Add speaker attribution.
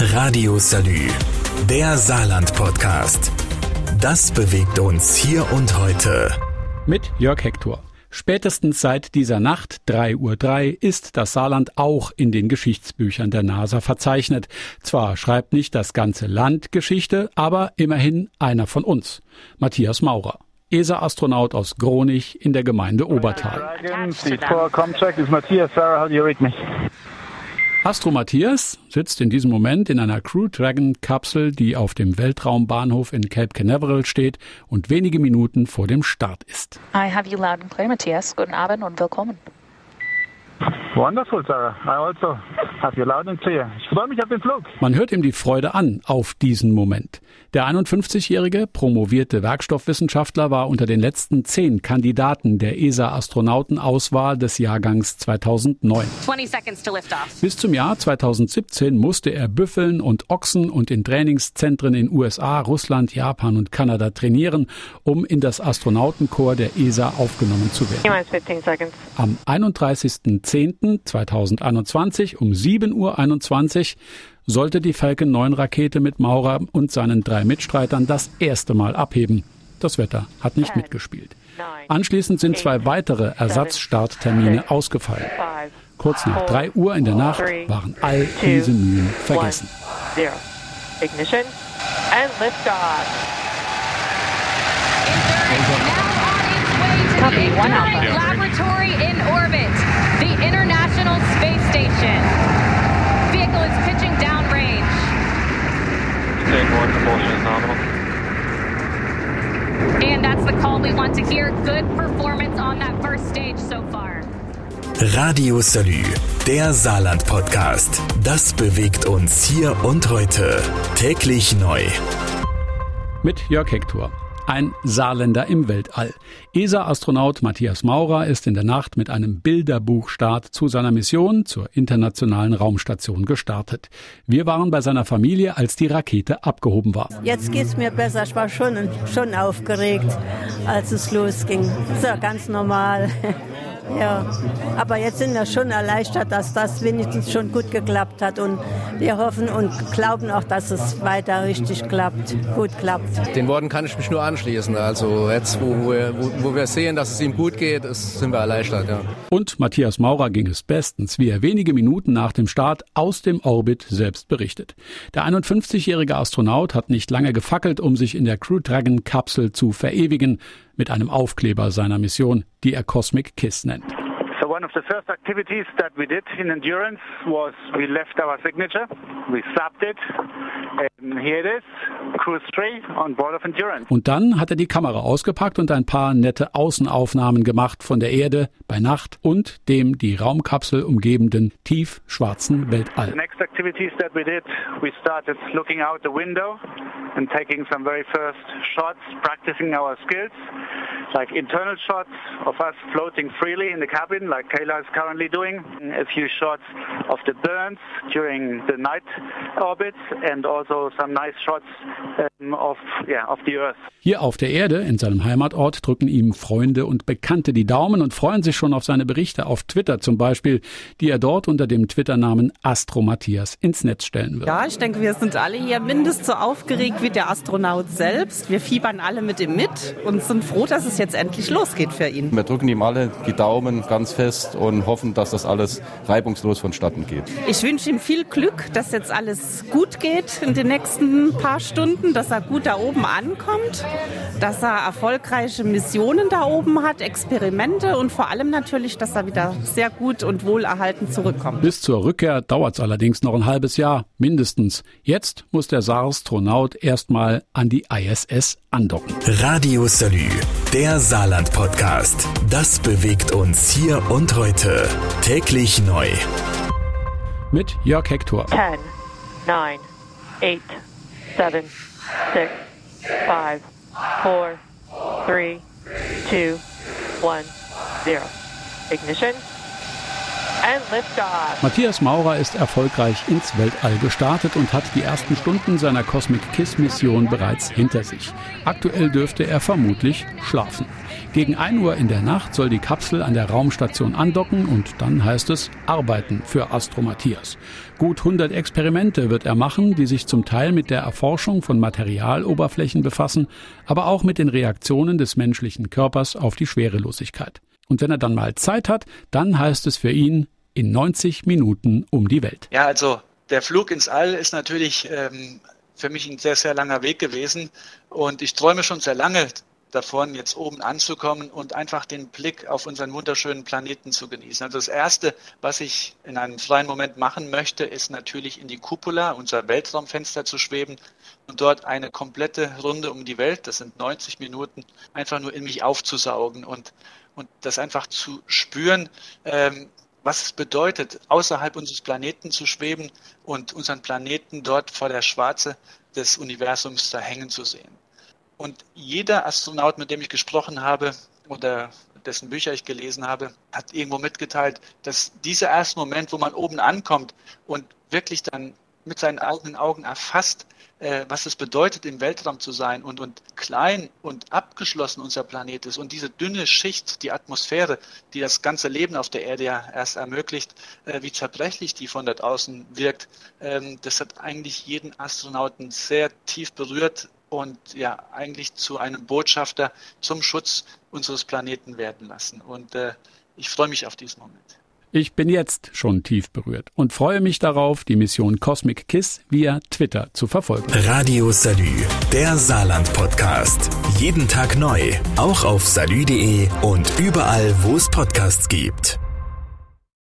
Speaker 1: Radio Salü, der Saarland-Podcast. Das bewegt uns hier und heute.
Speaker 2: Mit Jörg Hector. Spätestens seit dieser Nacht 3.03 Uhr ist das Saarland auch in den Geschichtsbüchern der NASA verzeichnet. Zwar schreibt nicht das ganze Land Geschichte, aber immerhin einer von uns. Matthias Maurer. ESA-Astronaut aus Gronich in der Gemeinde Obertal. Astro Matthias sitzt in diesem Moment in einer Crew Dragon Kapsel, die auf dem Weltraumbahnhof in Cape Canaveral steht und wenige Minuten vor dem Start ist.
Speaker 3: I have you loud and clear, Matthias. Guten Abend und willkommen.
Speaker 4: Wonderful, Sarah. I also have you loud and clear. Ich freue mich auf den Flug.
Speaker 2: Man hört ihm die Freude an auf diesen Moment. Der 51-jährige promovierte Werkstoffwissenschaftler war unter den letzten zehn Kandidaten der ESA-Astronautenauswahl des Jahrgangs 2009. Bis zum Jahr 2017 musste er Büffeln und Ochsen und in Trainingszentren in USA, Russland, Japan und Kanada trainieren, um in das Astronautenkorps der ESA aufgenommen zu werden. Am 31.10.2021 um 7.21 Uhr sollte die Falcon 9 Rakete mit Maurer und seinen drei Mitstreitern das erste Mal abheben. Das Wetter hat nicht mitgespielt. Anschließend sind zwei weitere Ersatzstarttermine ausgefallen. Kurz nach 3 Uhr in der Nacht waren all diese Mühen vergessen.
Speaker 3: Ignition and liftoff.
Speaker 5: Copy, one alpha. Laboratory in orbit, hear. Good performance on that first stage so far.
Speaker 1: Radio Salü, der Saarland-Podcast. Das bewegt uns hier und heute. Täglich neu.
Speaker 2: Mit Jörg Hector. Ein Saarländer im Weltall. ESA-Astronaut Matthias Maurer ist in der Nacht mit einem Bilderbuchstart zu seiner Mission zur internationalen Raumstation gestartet. Wir waren bei seiner Familie, als die Rakete abgehoben war.
Speaker 6: Jetzt geht's mir besser. Ich war schon, schon aufgeregt, als es losging. So, ganz normal. Ja, aber jetzt sind wir schon erleichtert, dass das wenigstens schon gut geklappt hat und wir hoffen und glauben auch, dass es weiter richtig klappt, gut klappt.
Speaker 7: Den Worten kann ich mich nur anschließen. Also jetzt, wo wir, wo, wo wir sehen, dass es ihm gut geht, ist, sind wir erleichtert. Ja.
Speaker 2: Und Matthias Maurer ging es bestens, wie er wenige Minuten nach dem Start aus dem Orbit selbst berichtet. Der 51-jährige Astronaut hat nicht lange gefackelt, um sich in der Crew Dragon Kapsel zu verewigen mit einem Aufkleber seiner Mission, die er Cosmic Kiss nennt.
Speaker 4: So one of the first activities that we did in Endurance was we left our signature, we slapped it, here it is, cruise 3 on board of Endurance.
Speaker 2: Und dann hat er die Kamera ausgepackt und ein paar nette Außenaufnahmen gemacht von der Erde bei Nacht und dem die Raumkapsel umgebenden tiefschwarzen Weltall.
Speaker 4: The next activities that we did, we started looking out the window and taking some very first shots, practicing our skills, like internal shots of us floating freely in the cabin, like Kayla is currently doing, a few shots of the burns during the night orbits, and also some nice shots uh, of, yeah, of the Earth.
Speaker 2: Hier auf der Erde, in seinem Heimatort, drücken ihm Freunde und Bekannte die Daumen und freuen sich schon auf seine Berichte auf Twitter zum Beispiel, die er dort unter dem Twitter-Namen Astro Matthias ins Netz stellen wird.
Speaker 8: Ja, ich denke, wir sind alle hier mindestens so aufgeregt wie der Astronaut selbst. Wir fiebern alle mit ihm mit und sind froh, dass es jetzt endlich losgeht für ihn.
Speaker 9: Wir drücken ihm alle die Daumen ganz fest und hoffen, dass das alles reibungslos vonstatten geht.
Speaker 8: Ich wünsche ihm viel Glück, dass jetzt alles gut geht in den nächsten paar Stunden, dass er gut da oben ankommt, dass er erfolgreiche Missionen da oben hat, Experimente und vor allem natürlich, dass er wieder sehr gut und wohlerhalten zurückkommt.
Speaker 2: Bis zur Rückkehr dauert es allerdings noch ein halbes Jahr, mindestens. Jetzt muss der Saarastronaut erstmal an die ISS andocken.
Speaker 1: Radio Salü, der Saarland-Podcast. Das bewegt uns hier und heute. Täglich neu.
Speaker 2: Mit Jörg Hector.
Speaker 3: 10, 9, 8, 7, 6, 5, 4, 3, 2, 1, 0. Ignition and liftoff.
Speaker 2: Matthias Maurer ist erfolgreich ins Weltall gestartet und hat die ersten Stunden seiner Cosmic Kiss Mission bereits hinter sich. Aktuell dürfte er vermutlich schlafen. Gegen 1 Uhr in der Nacht soll die Kapsel an der Raumstation andocken und dann heißt es Arbeiten für Astro Matthias. Gut 100 Experimente wird er machen, die sich zum Teil mit der Erforschung von Materialoberflächen befassen, aber auch mit den Reaktionen des menschlichen Körpers auf die Schwerelosigkeit. Und wenn er dann mal Zeit hat, dann heißt es für ihn in 90 Minuten um die Welt.
Speaker 10: Ja, also der Flug ins All ist natürlich ähm, für mich ein sehr, sehr langer Weg gewesen. Und ich träume schon sehr lange davon, jetzt oben anzukommen und einfach den Blick auf unseren wunderschönen Planeten zu genießen. Also das Erste, was ich in einem freien Moment machen möchte, ist natürlich in die Cupola, unser Weltraumfenster zu schweben und dort eine komplette Runde um die Welt, das sind 90 Minuten, einfach nur in mich aufzusaugen und, und das einfach zu spüren, ähm, was es bedeutet, außerhalb unseres Planeten zu schweben und unseren Planeten dort vor der Schwarze des Universums da hängen zu sehen. Und jeder Astronaut, mit dem ich gesprochen habe oder dessen Bücher ich gelesen habe, hat irgendwo mitgeteilt, dass dieser erste Moment, wo man oben ankommt und wirklich dann mit seinen eigenen Augen erfasst, äh, was es bedeutet, im Weltraum zu sein und, und klein und abgeschlossen unser Planet ist und diese dünne Schicht, die Atmosphäre, die das ganze Leben auf der Erde ja erst ermöglicht, äh, wie zerbrechlich die von dort außen wirkt, ähm, das hat eigentlich jeden Astronauten sehr tief berührt und ja eigentlich zu einem Botschafter zum Schutz unseres Planeten werden lassen. Und äh, ich freue mich auf diesen Moment.
Speaker 2: Ich bin jetzt schon tief berührt und freue mich darauf, die Mission Cosmic Kiss via Twitter zu verfolgen.
Speaker 1: Radio Salü, der Saarland-Podcast. Jeden Tag neu, auch auf salü.de und überall, wo es Podcasts gibt.